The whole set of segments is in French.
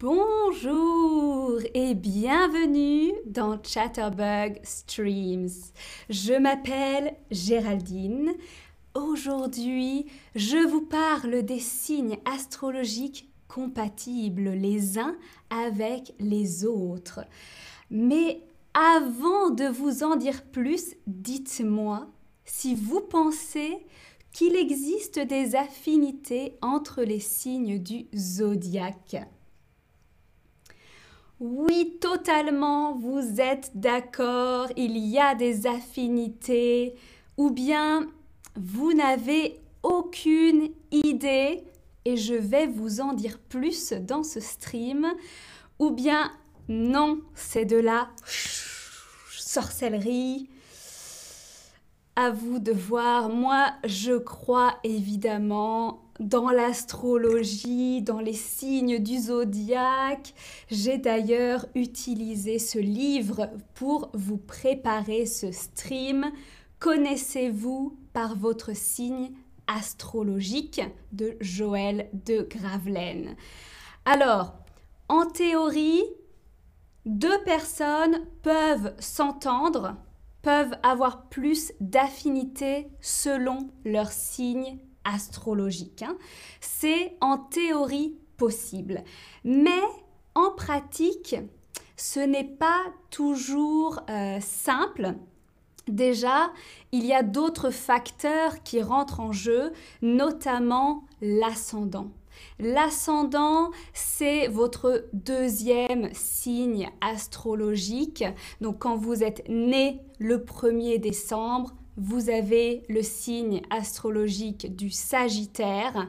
Bonjour et bienvenue dans Chatterbug Streams. Je m'appelle Géraldine. Aujourd'hui, je vous parle des signes astrologiques compatibles les uns avec les autres. Mais avant de vous en dire plus, dites-moi si vous pensez qu'il existe des affinités entre les signes du zodiaque. Oui, totalement, vous êtes d'accord, il y a des affinités, ou bien vous n'avez aucune idée, et je vais vous en dire plus dans ce stream, ou bien non, c'est de la sorcellerie. À vous de voir, moi je crois évidemment dans l'astrologie, dans les signes du zodiaque. J'ai d'ailleurs utilisé ce livre pour vous préparer ce stream. Connaissez-vous par votre signe astrologique de Joël de Gravelaine? Alors, en théorie, deux personnes peuvent s'entendre, peuvent avoir plus d'affinité selon leur signe astrologique. Hein. C'est en théorie possible. Mais en pratique, ce n'est pas toujours euh, simple. Déjà, il y a d'autres facteurs qui rentrent en jeu, notamment l'ascendant. L'ascendant, c'est votre deuxième signe astrologique. Donc quand vous êtes né le 1er décembre, vous avez le signe astrologique du Sagittaire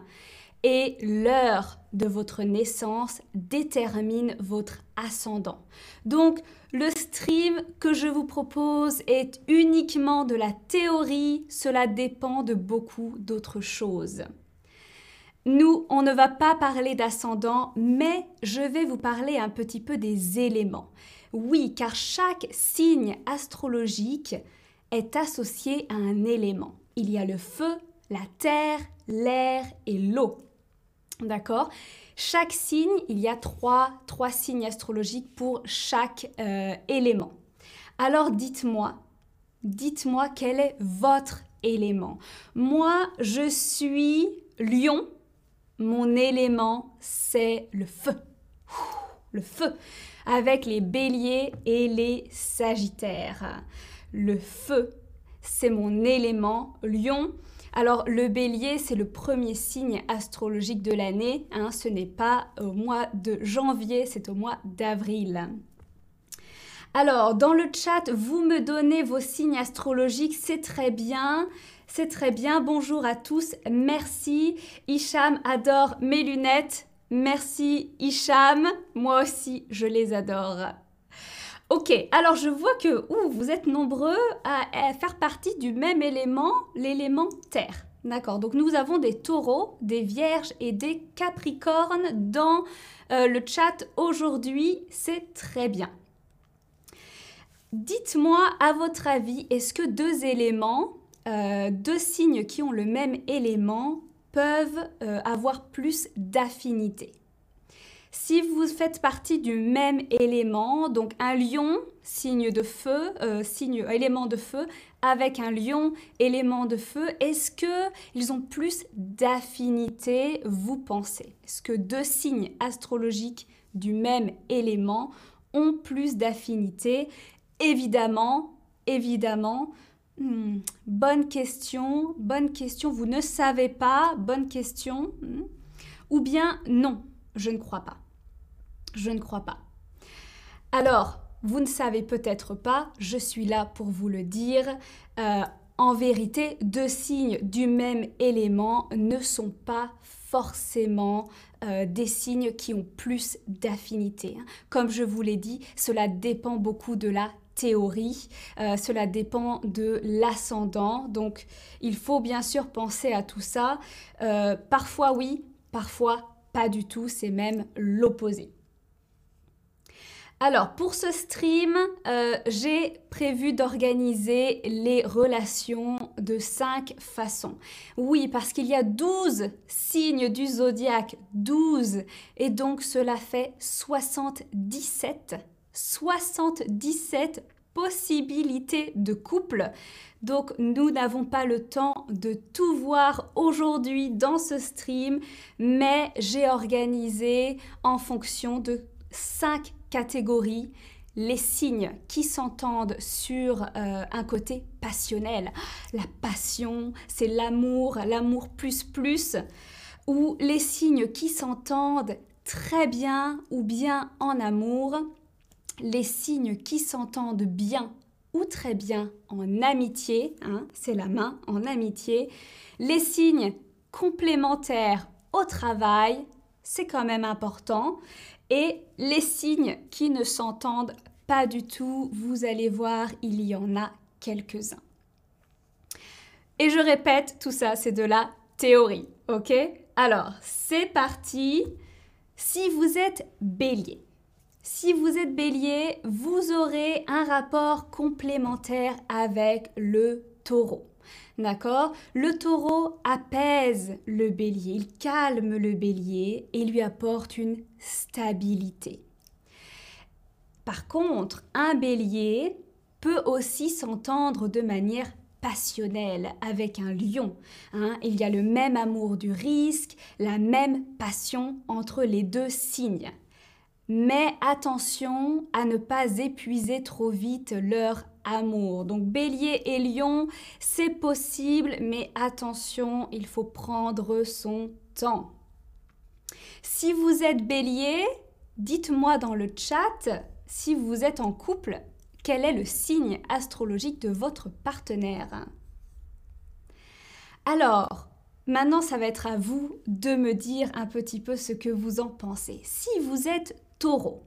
et l'heure de votre naissance détermine votre ascendant. Donc le stream que je vous propose est uniquement de la théorie, cela dépend de beaucoup d'autres choses. Nous, on ne va pas parler d'ascendant, mais je vais vous parler un petit peu des éléments. Oui, car chaque signe astrologique est associé à un élément. Il y a le feu, la terre, l'air et l'eau. D'accord? Chaque signe, il y a trois, trois signes astrologiques pour chaque euh, élément. Alors dites-moi, dites-moi quel est votre élément. Moi, je suis lion. Mon élément, c'est le feu. Le feu. Avec les béliers et les sagittaires. Le feu, c'est mon élément. Lion, alors le bélier, c'est le premier signe astrologique de l'année. Hein. ce n'est pas au mois de janvier, c'est au mois d'avril. Alors, dans le chat, vous me donnez vos signes astrologiques, c'est très bien. C'est très bien. Bonjour à tous. Merci. Hicham adore mes lunettes. Merci Hicham. Moi aussi, je les adore. Ok, alors je vois que vous êtes nombreux à, faire partie du même élément, l'élément terre. D'accord, donc nous avons des taureaux, des vierges et des capricornes dans euh, le chat aujourd'hui. C'est très bien. Dites-moi, à votre avis, est-ce que deux éléments, euh, deux signes qui ont le même élément, peuvent euh, avoir plus d'affinité si vous faites partie du même élément, donc un lion, signe de feu, euh, signe élément de feu, avec un lion, élément de feu, est-ce que ils ont plus d'affinité, vous pensez? Est-ce que deux signes astrologiques du même élément ont plus d'affinité? Évidemment, évidemment. Hmm, bonne question, bonne question. Vous ne savez pas, bonne question. Hmm. Ou bien non, je ne crois pas. Je ne crois pas. Alors, vous ne savez peut-être pas, je suis là pour vous le dire. Euh, en vérité, deux signes du même élément ne sont pas forcément euh, des signes qui ont plus d'affinité. Comme je vous l'ai dit, cela dépend beaucoup de la théorie, euh, cela dépend de l'ascendant. Donc, il faut bien sûr penser à tout ça. parfois oui, parfois pas du tout, c'est même l'opposé. Alors, pour ce stream, euh, j'ai prévu d'organiser les relations de cinq façons. Oui, parce qu'il y a 12 signes du zodiaque, 12, et donc cela fait 77, 77 possibilités de couple. Donc nous n'avons pas le temps de tout voir aujourd'hui dans ce stream, mais j'ai organisé en fonction de cinq catégories les signes qui s'entendent sur euh, un côté passionnel. La passion, c'est l'amour, l'amour plus plus, ou les signes qui s'entendent très bien ou bien en amour, les signes qui s'entendent bien ou très bien en amitié, hein, c'est la main en amitié, les signes complémentaires au travail, c'est quand même important, et les signes qui ne s'entendent pas du tout, vous allez voir, il y en a quelques-uns. Et je répète, tout ça, c'est de la théorie, ok? Alors, c'est parti. Si vous êtes bélier, si vous êtes bélier, vous aurez un rapport complémentaire avec le taureau. D'accord? Le taureau apaise le bélier, il calme le bélier et lui apporte une stabilité. Par contre, un bélier peut aussi s'entendre de manière passionnelle avec un lion. Hein. Il y a le même amour du risque, la même passion entre les deux signes. Mais attention à ne pas épuiser trop vite leur amour. Donc bélier et lion, c'est possible, mais attention, il faut prendre son temps. Si vous êtes bélier, dites-moi dans le chat si vous êtes en couple, quel est le signe astrologique de votre partenaire? Alors, maintenant, ça va être à vous de me dire un petit peu ce que vous en pensez. Si vous êtes taureau,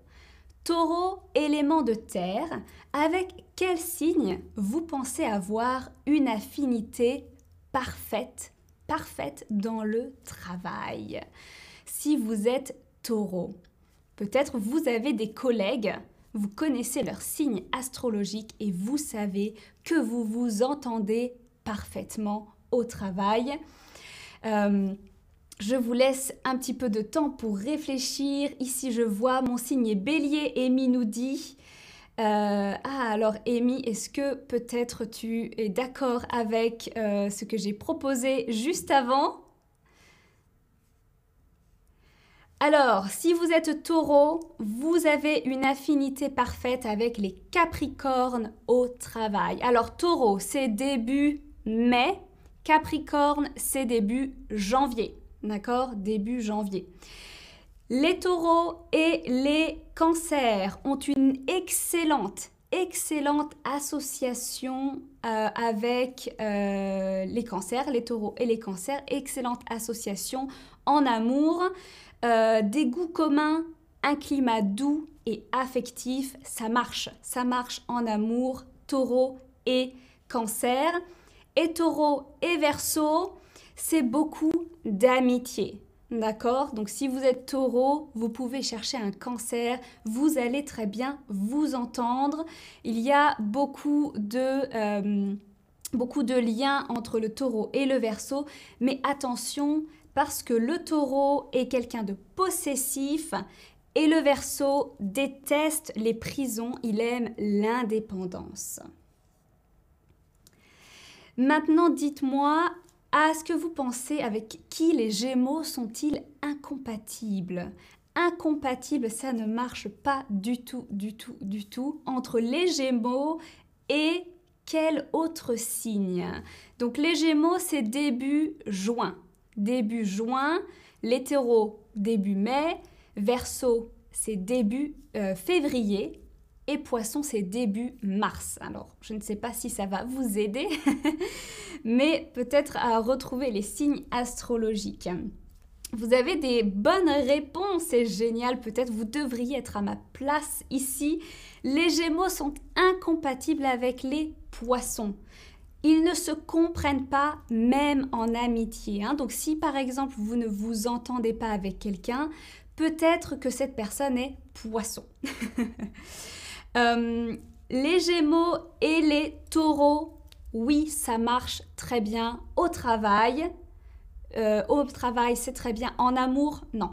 taureau, élément de terre, avec quel signe vous pensez avoir une affinité parfaite, parfaite dans le travail? Si vous êtes taureau, peut-être vous avez des collègues, vous connaissez leur signe astrologique et vous savez que vous vous entendez parfaitement au travail. Euh, je vous laisse un petit peu de temps pour réfléchir. Ici, je vois mon signe bélier. Amy nous dit euh, Ah, alors Amy, est-ce que peut-être tu es d'accord avec euh, ce que j'ai proposé juste avant? Alors, si vous êtes taureau, vous avez une affinité parfaite avec les capricornes au travail. Alors, taureau, c'est début mai. Capricorne, c'est début janvier. D'accord? Début janvier. Les taureaux et les cancers ont une excellente, excellente association euh, avec euh, les cancers, les taureaux et les cancers. Excellente association en amour. Euh, des goûts communs, un climat doux et affectif, ça marche. Ça marche en amour, taureau et cancer. Et taureau et verso, c'est beaucoup d'amitié. D'accord? Donc si vous êtes taureau, vous pouvez chercher un cancer, vous allez très bien vous entendre. Il y a beaucoup de, euh, beaucoup de liens entre le taureau et le verso, mais attention, parce que le taureau est quelqu'un de possessif et le verso déteste les prisons, il aime l'indépendance. Maintenant, dites-moi, à ce que vous pensez avec qui les Gémeaux sont-ils incompatibles? Incompatibles, ça ne marche pas du tout, du tout, du tout entre les Gémeaux et quel autre signe? Donc les Gémeaux, c'est début juin. Début juin, l'hétéro début mai, verso c'est début euh, février et poisson c'est début mars. Alors je ne sais pas si ça va vous aider, mais peut-être à retrouver les signes astrologiques. Vous avez des bonnes réponses, c'est génial, peut-être vous devriez être à ma place ici. Les Gémeaux sont incompatibles avec les poissons ils ne se comprennent pas même en amitié. Hein. Donc si par exemple vous ne vous entendez pas avec quelqu'un, peut-être que cette personne est poisson. Euh, les gémeaux et les taureaux, oui, ça marche très bien au travail. Euh, au travail, c'est très bien. En amour, non.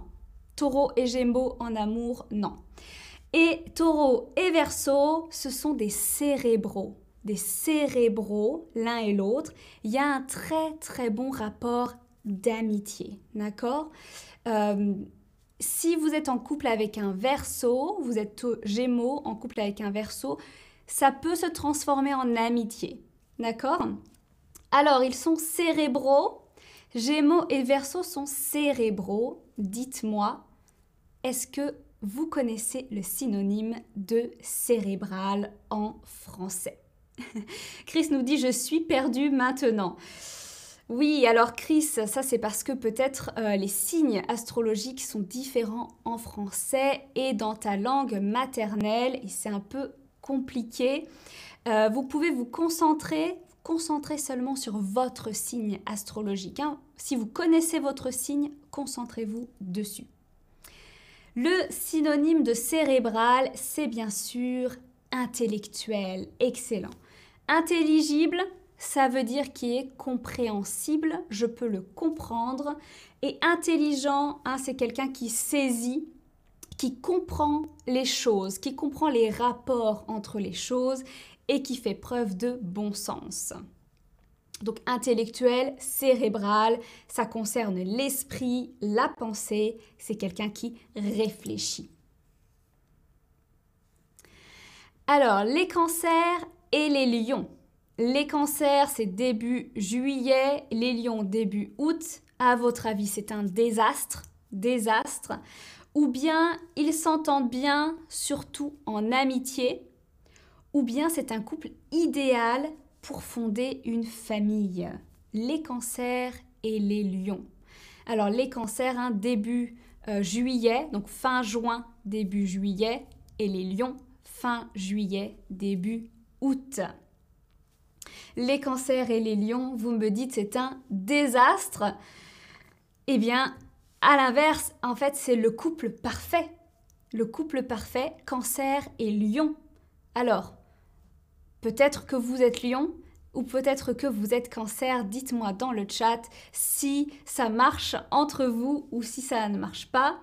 Taureau et Gémeaux en amour, non. Et Taureau et Verseau, ce sont des cérébraux. Des cérébraux, l'un et l'autre. Il y a un très très bon rapport d'amitié. D'accord? Euh, Si vous êtes en couple avec un Verseau, vous êtes Gémeaux en couple avec un Verseau, ça peut se transformer en amitié. D'accord? Alors, ils sont cérébraux. Gémeaux et Verseau sont cérébraux. Dites-moi, est-ce que vous connaissez le synonyme de cérébral en français? Chris nous dit je suis perdu maintenant. Oui, alors Chris, ça c'est parce que peut-être euh, les signes astrologiques sont différents en français et dans ta langue maternelle et c'est un peu compliqué. Euh, vous pouvez vous concentrer, concentrer seulement sur votre signe astrologique. Hein. Si vous connaissez votre signe, concentrez-vous dessus. Le synonyme de cérébral, c'est bien sûr intellectuel, excellent. Intelligible, ça veut dire qui est compréhensible, je peux le comprendre. Et intelligent, hein, c'est quelqu'un qui saisit, qui comprend les choses, qui comprend les rapports entre les choses et qui fait preuve de bon sens. Donc intellectuel, cérébral, ça concerne l'esprit, la pensée, c'est quelqu'un qui réfléchit. Alors, les cancers et les lions. Les cancers, c'est début juillet, les lions début août. À votre avis, c'est un désastre, désastre. Ou bien ils s'entendent bien, surtout en amitié, ou bien c'est un couple idéal pour fonder une famille. Les cancers et les lions. Alors les cancers, hein, début euh, juillet, donc fin juin, début juillet, et les lions, fin juillet, début août. Les cancers et les lions, vous me dites c'est un désastre. Eh bien, à l'inverse, en fait, c'est le couple parfait. Le couple parfait, cancer et lion. Alors, Peut-être que vous êtes lion ou peut-être que vous êtes cancer. Dites-moi dans le chat si ça marche entre vous ou si ça ne marche pas.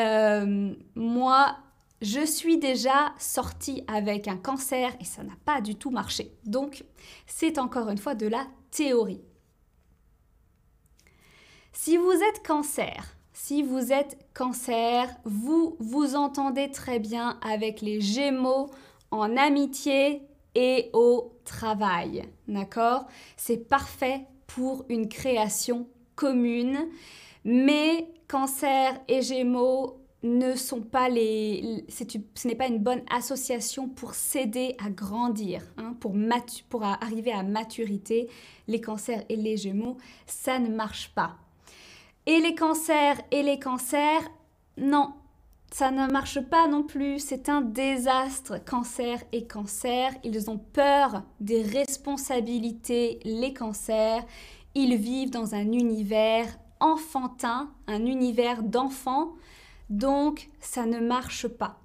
Euh, moi, je suis déjà sortie avec un cancer et ça n'a pas du tout marché. Donc, c'est encore une fois de la théorie. Si vous êtes cancer, si vous êtes cancer, vous vous entendez très bien avec les gémeaux en amitié, et au travail. D'accord? C'est parfait pour une création commune, mais cancer et gémeaux ne sont pas les... Ce n'est pas une bonne association pour s'aider à grandir, hein, pour, pour arriver à maturité. Les cancers et les gémeaux, ça ne marche pas. Et les cancers et les cancers, non, ça ne marche pas non plus, c'est un désastre. Cancer et cancer, ils ont peur des responsabilités, les cancers. Ils vivent dans un univers enfantin, un univers d'enfants, donc ça ne marche pas.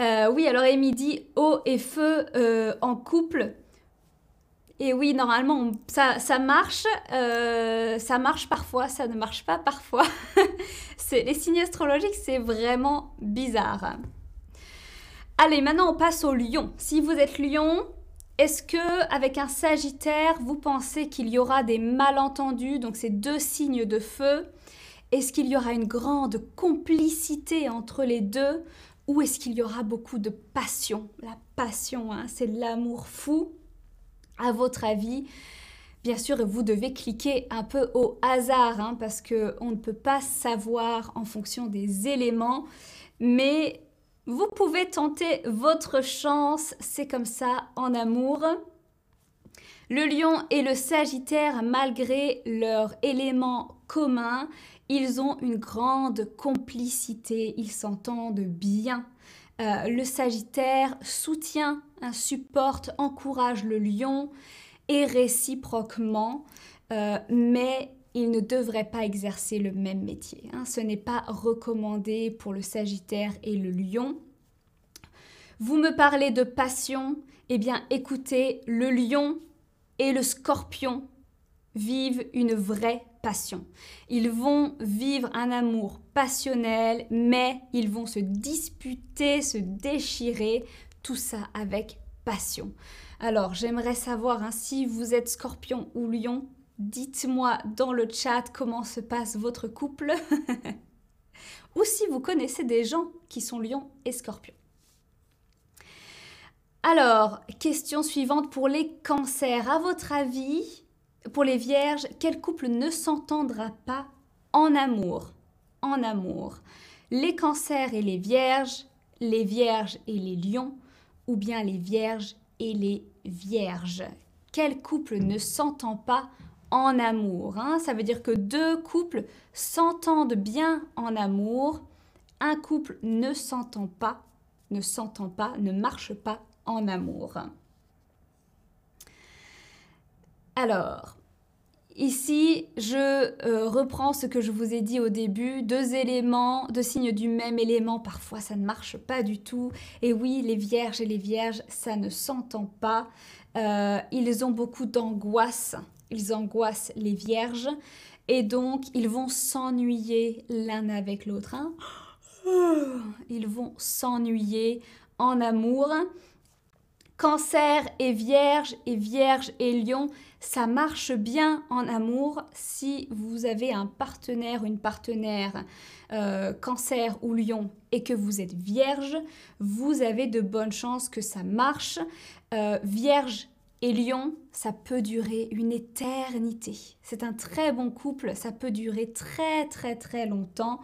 Euh, oui, alors Amy dit eau et feu euh, en couple. Et oui, normalement, ça, marche. Euh, ça marche parfois, ça ne marche pas parfois. les signes astrologiques, c'est vraiment bizarre. Allez, maintenant on passe au lion. Si vous êtes lion, est-ce que avec un sagittaire, vous pensez qu'il y aura des malentendus, donc ces deux signes de feu Est-ce qu'il y aura une grande complicité entre les deux Ou est-ce qu'il y aura beaucoup de passion? La passion, hein, c'est l'amour fou à votre avis. Bien sûr, vous devez cliquer un peu au hasard hein, parce qu'on ne peut pas savoir en fonction des éléments, mais vous pouvez tenter votre chance, c'est comme ça en amour. Le lion et le sagittaire, malgré leurs éléments communs, ils ont une grande complicité, ils s'entendent bien. Euh, le Sagittaire soutient, supporte, encourage le lion et réciproquement, euh, mais il ne devrait pas exercer le même métier. Hein. Ce n'est pas recommandé pour le Sagittaire et le lion. Vous me parlez de passion, eh bien écoutez, le lion et le scorpion vivent une vraie passion. Ils vont vivre un amour passionnel, mais ils vont se disputer, se déchirer, tout ça avec passion. Alors, j'aimerais savoir hein, si vous êtes scorpion ou lion, dites-moi dans le chat comment se passe votre couple. ou si vous connaissez des gens qui sont lions et scorpions. Alors, question suivante pour les cancers. À votre avis, pour les vierges, quel couple ne s'entendra pas en amour En amour. Les cancers et les vierges, les vierges et les lions, ou bien les vierges et les vierges. Quel couple ne s'entend pas en amour hein? Ça veut dire que deux couples s'entendent bien en amour. Un couple ne s'entend pas, ne s'entend pas, ne marche pas en amour. Alors, ici, je euh, reprends ce que je vous ai dit au début. Deux éléments, deux signes du même élément, parfois ça ne marche pas du tout. Et oui, les vierges et les vierges, ça ne s'entend pas. Euh, ils ont beaucoup d'angoisse. Ils angoissent les vierges. Et donc, ils vont s'ennuyer l'un avec l'autre. Hein. Ils vont s'ennuyer en amour. Cancer et Vierge et Vierge et Lion, ça marche bien en amour si vous avez un partenaire, une partenaire euh, Cancer ou Lion et que vous êtes Vierge, vous avez de bonnes chances que ça marche. Euh, vierge et Lion, ça peut durer une éternité. C'est un très bon couple, ça peut durer très très très longtemps.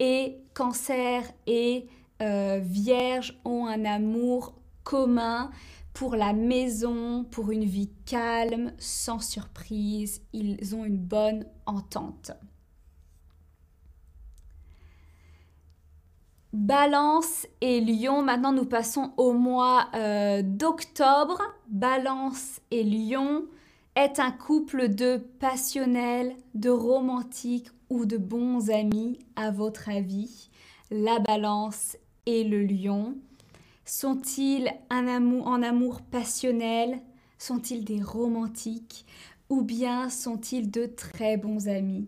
Et Cancer et euh, Vierge ont un amour commun pour la maison, pour une vie calme, sans surprise. Ils ont une bonne entente. Balance et Lion, maintenant nous passons au mois euh, d'octobre. Balance et Lion est un couple de passionnels, de romantiques ou de bons amis à votre avis? La balance et le lion sont-ils en amour passionnel? Sont-ils des romantiques? Ou bien sont-ils de très bons amis?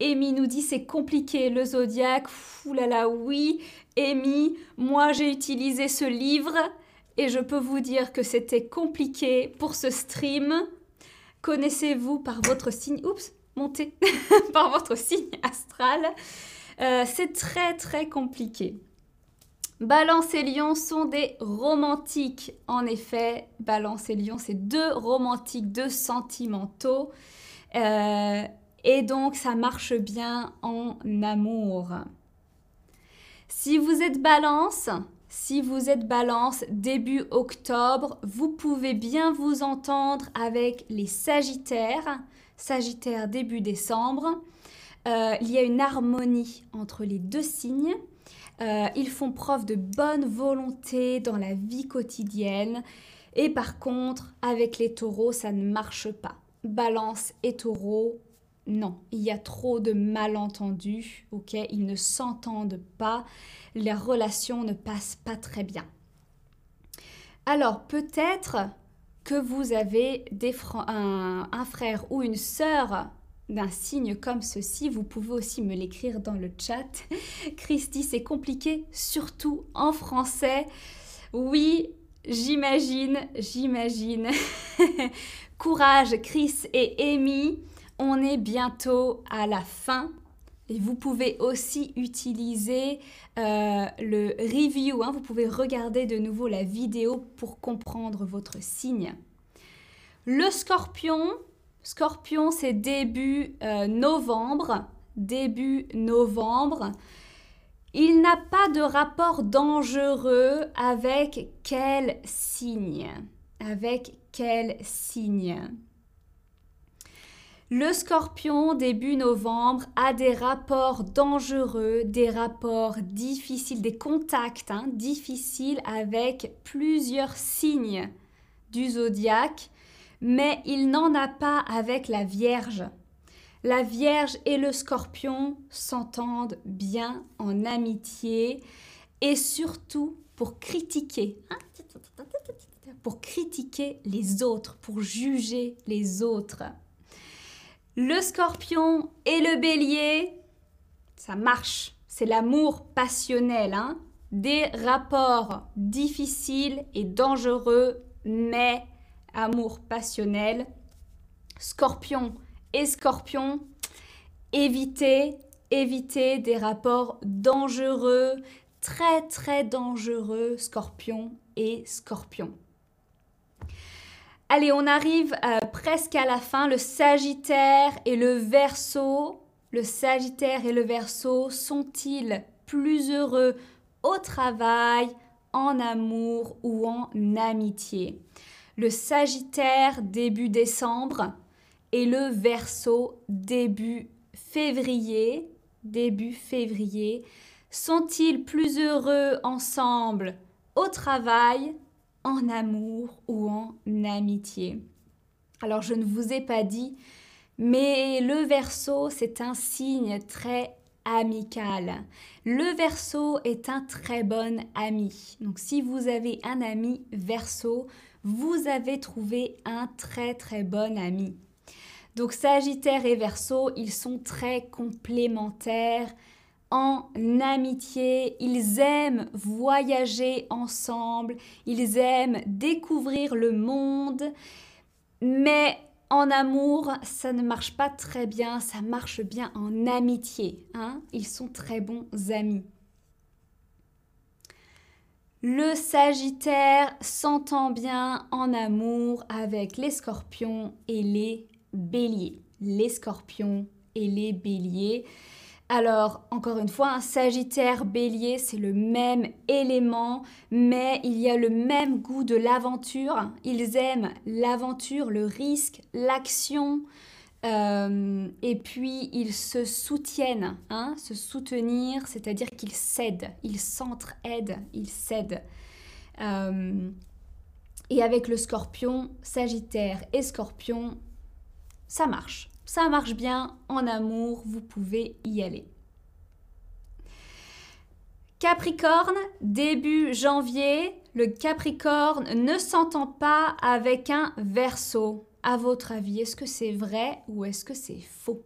Amy nous dit c'est compliqué le zodiaque. Là, oui, Amy, moi j'ai utilisé ce livre et je peux vous dire que c'était compliqué pour ce stream. Connaissez-vous par votre signe, oups, montez, par votre signe astral. Euh, c'est très très compliqué. Balance et Lion sont des romantiques. En effet, Balance et Lion, c'est deux romantiques, deux sentimentaux. Euh, et donc, ça marche bien en amour. Si vous êtes Balance, si vous êtes Balance début octobre, vous pouvez bien vous entendre avec les Sagittaires. Sagittaire début décembre. Euh, il y a une harmonie entre les deux signes. Euh, ils font preuve de bonne volonté dans la vie quotidienne. Et par contre, avec les taureaux, ça ne marche pas. Balance et taureau, non, il y a trop de malentendus, ok? Ils ne s'entendent pas, les relations ne passent pas très bien. Alors peut-être que vous avez un, frère ou une sœur d'un signe comme ceci, vous pouvez aussi me l'écrire dans le chat. Christy, c'est compliqué, surtout en français. Oui, j'imagine, j'imagine. Courage, Chris et Amy. On est bientôt à la fin. Et vous pouvez aussi utiliser euh, le review. Hein. Vous pouvez regarder de nouveau la vidéo pour comprendre votre signe. Le scorpion, Scorpion, c'est début euh, novembre. Début novembre. Il n'a pas de rapport dangereux avec quel signe? Avec quel signe? Le scorpion, début novembre, a des rapports dangereux, des rapports difficiles, des contacts hein, difficiles avec plusieurs signes du zodiaque mais il n'en a pas avec la Vierge. La Vierge et le Scorpion s'entendent bien en amitié et surtout pour critiquer. Hein, pour critiquer les autres, pour juger les autres. Le scorpion et le bélier, ça marche. C'est l'amour passionnel, hein. des rapports difficiles et dangereux, mais amour passionnel. Scorpion et scorpion, évitez, évitez des rapports dangereux, très très dangereux, scorpion et scorpion. Allez, on arrive euh, presque à la fin. Le Sagittaire et le Verseau. Le Sagittaire et le Verseau sont-ils plus heureux au travail, en amour ou en amitié? Le Sagittaire début décembre et le Verseau début février. Début février. Sont-ils plus heureux ensemble au travail, en amour ou en amitié? Alors je ne vous ai pas dit, mais le verso, c'est un signe très amical. Le verso est un très bon ami. Donc si vous avez un ami verso, vous avez trouvé un très très bon ami. Donc Sagittaire et Verseau, ils sont très complémentaires en amitié, ils aiment voyager ensemble, ils aiment découvrir le monde, mais en amour, ça ne marche pas très bien, ça marche bien en amitié. Hein ils sont très bons amis. Le Sagittaire s'entend bien en amour avec les scorpions et les béliers. Les scorpions et les béliers. Alors, encore une fois, un Sagittaire Bélier, c'est le même élément, mais il y a le même goût de l'aventure. Ils aiment l'aventure, le risque, l'action. Euh, et puis ils se soutiennent, hein, se soutenir, c'est-à-dire qu'ils s'aident, ils s'entraident, ils s'aident. Euh, et avec le scorpion, Sagittaire et scorpion, ça marche ça marche bien en amour, vous pouvez y aller. Capricorne, début janvier, le Capricorne ne s'entend pas avec un Verseau. À votre avis, est-ce que c'est vrai ou est-ce que c'est faux?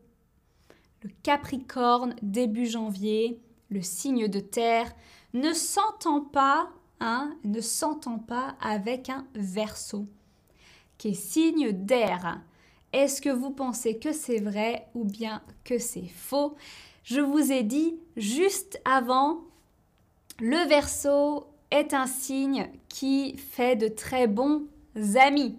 Le Capricorne, début janvier, le signe de terre, ne s'entend pas, hein, ne s'entend pas avec un Verseau, qui est signe d'air? Est-ce que vous pensez que c'est vrai ou bien que c'est faux? Je vous ai dit juste avant, le verso est un signe qui fait de très bons amis.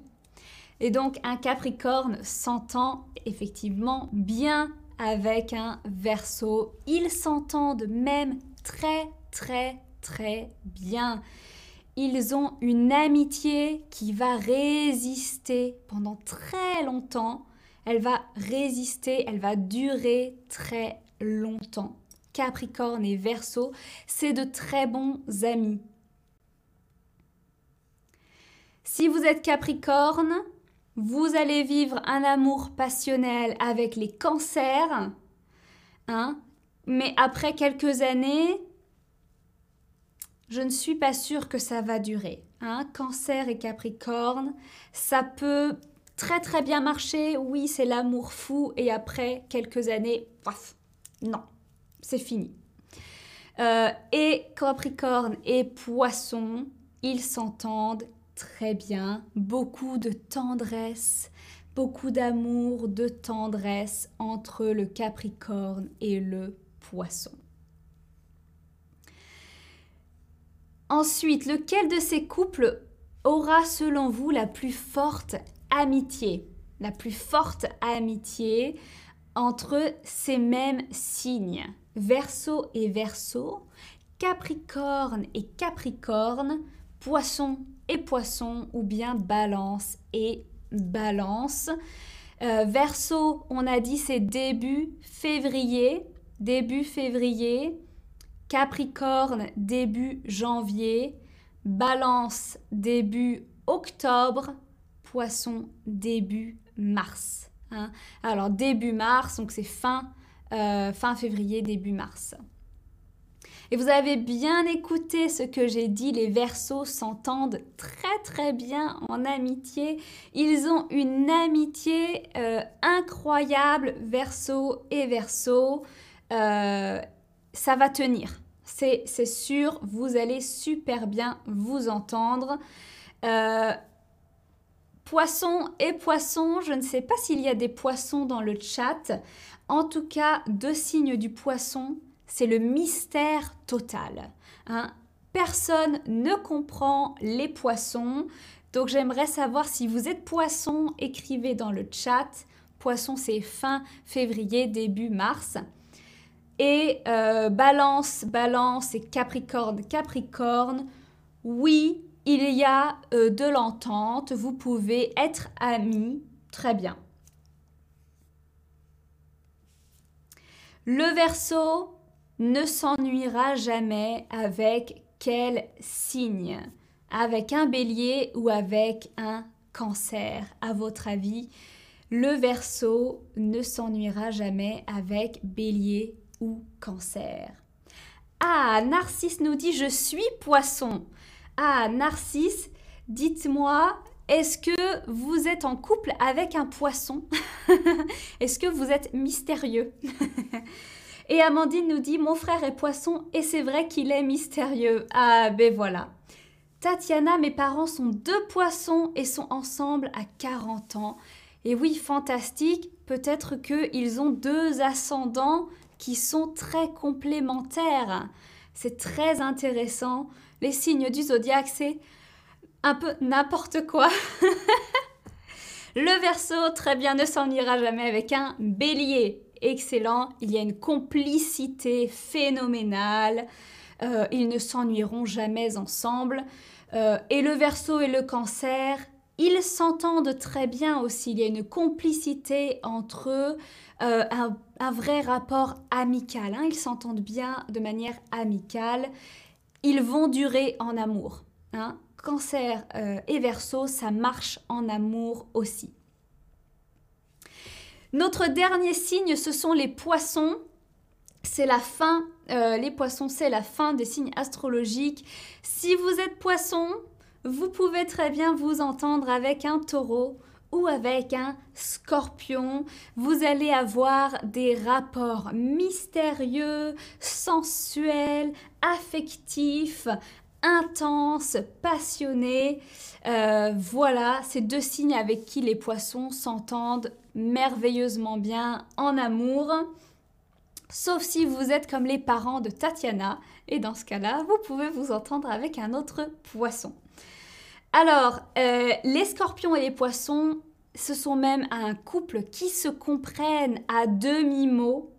Et donc un Capricorne s'entend effectivement bien avec un Verseau. Ils s'entendent même très très très bien. Ils ont une amitié qui va résister pendant très longtemps. Elle va résister, elle va durer très longtemps. Capricorne et Verseau, c'est de très bons amis. Si vous êtes Capricorne, vous allez vivre un amour passionnel avec les cancers. Hein? Mais après quelques années, je ne suis pas sûre que ça va durer. Hein. Cancer et Capricorne, ça peut très très bien marcher. Oui, c'est l'amour fou. Et après quelques années, paf, non, c'est fini. Euh, et Capricorne et Poisson, ils s'entendent très bien. Beaucoup de tendresse, beaucoup d'amour, de tendresse entre le Capricorne et le Poisson. Ensuite, lequel de ces couples aura selon vous la plus forte amitié? La plus forte amitié entre ces mêmes signes? Verseau et Verseau, Capricorne et Capricorne, Poisson et Poisson ou bien Balance et Balance. Euh, verseau, on a dit c'est début février, début février. Capricorne début janvier, Balance début octobre, Poisson début mars. Hein. Alors début mars, donc c'est fin, euh, fin février, début mars. Et vous avez bien écouté ce que j'ai dit, les versos s'entendent très très bien en amitié. Ils ont une amitié euh, incroyable, verso et verso. Euh, ça va tenir, c'est sûr, vous allez super bien vous entendre. Euh, poisson et poisson, je ne sais pas s'il y a des poissons dans le chat. En tout cas, deux signes du poisson, c'est le mystère total. Hein. Personne ne comprend les poissons. Donc j'aimerais savoir si vous êtes poisson, écrivez dans le chat. Poisson, c'est fin février, début mars. Et euh, balance, balance et capricorne, capricorne. Oui, il y a euh, de l'entente. Vous pouvez être amis. Très bien. Le verso, ne s'ennuiera jamais avec quel signe? Avec un bélier ou avec un cancer? À votre avis, le verso ne s'ennuiera jamais avec bélier ou cancer. Ah, Narcisse nous dit je suis poisson. Ah, Narcisse, dites-moi, est-ce que vous êtes en couple avec un poisson? Est-ce que vous êtes mystérieux? Et Amandine nous dit Mon frère est poisson et c'est vrai qu'il est mystérieux. Ah, ben voilà. Tatiana, mes parents sont deux poissons et sont ensemble à 40 ans. Et oui, fantastique, peut-être qu'ils ont deux ascendants qui sont très complémentaires. C'est très intéressant. Les signes du zodiaque, c'est un peu n'importe quoi. Le verso, très bien, ne s'en jamais avec un bélier excellent. Il y a une complicité phénoménale. Euh, ils ne s'ennuieront jamais ensemble. Euh, et le verso et le cancer, ils s'entendent très bien aussi. Il y a une complicité entre eux, euh, un, vrai rapport amical. Hein. Ils s'entendent bien de manière amicale. Ils vont durer en amour. Hein. Cancer et verso, ça marche en amour aussi. Notre dernier signe, ce sont les poissons. C'est la fin, euh, les poissons, c'est la fin des signes astrologiques. Si vous êtes poisson, vous pouvez très bien vous entendre avec un taureau ou avec un scorpion. Vous allez avoir des rapports mystérieux, sensuels, affectifs, intenses, passionnés. Euh, voilà, ces deux signes avec qui les poissons s'entendent merveilleusement bien en amour. Sauf si vous êtes comme les parents de Tatiana, et dans ce cas-là, vous pouvez vous entendre avec un autre poisson. Alors, euh, les scorpions et les poissons, ce sont même un couple qui se comprennent à demi-mot,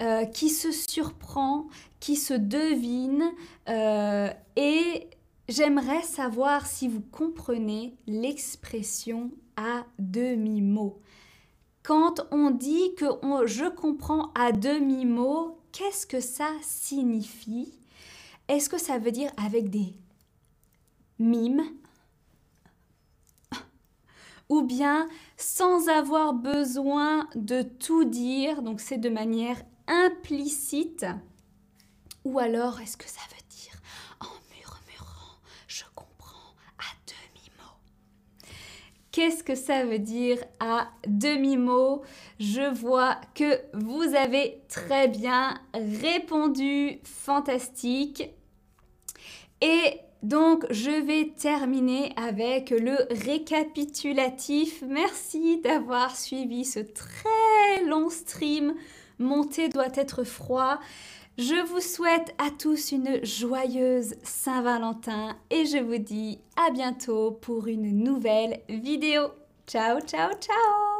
euh, qui se surprend, qui se devine, euh, et j'aimerais savoir si vous comprenez l'expression à demi-mot. Quand on dit que je comprends à demi-mot, qu'est-ce que ça signifie? Est-ce que ça veut dire avec des mimes? Ou bien sans avoir besoin de tout dire, donc c'est de manière implicite, ou alors est-ce que ça veut Qu'est-ce que ça veut dire à demi-mot? Je vois que vous avez très bien répondu. Fantastique. Et donc, je vais terminer avec le récapitulatif. Merci d'avoir suivi ce très long stream. Mon thé doit être froid. Je vous souhaite à tous une joyeuse Saint-Valentin et je vous dis à bientôt pour une nouvelle vidéo. Ciao, ciao, ciao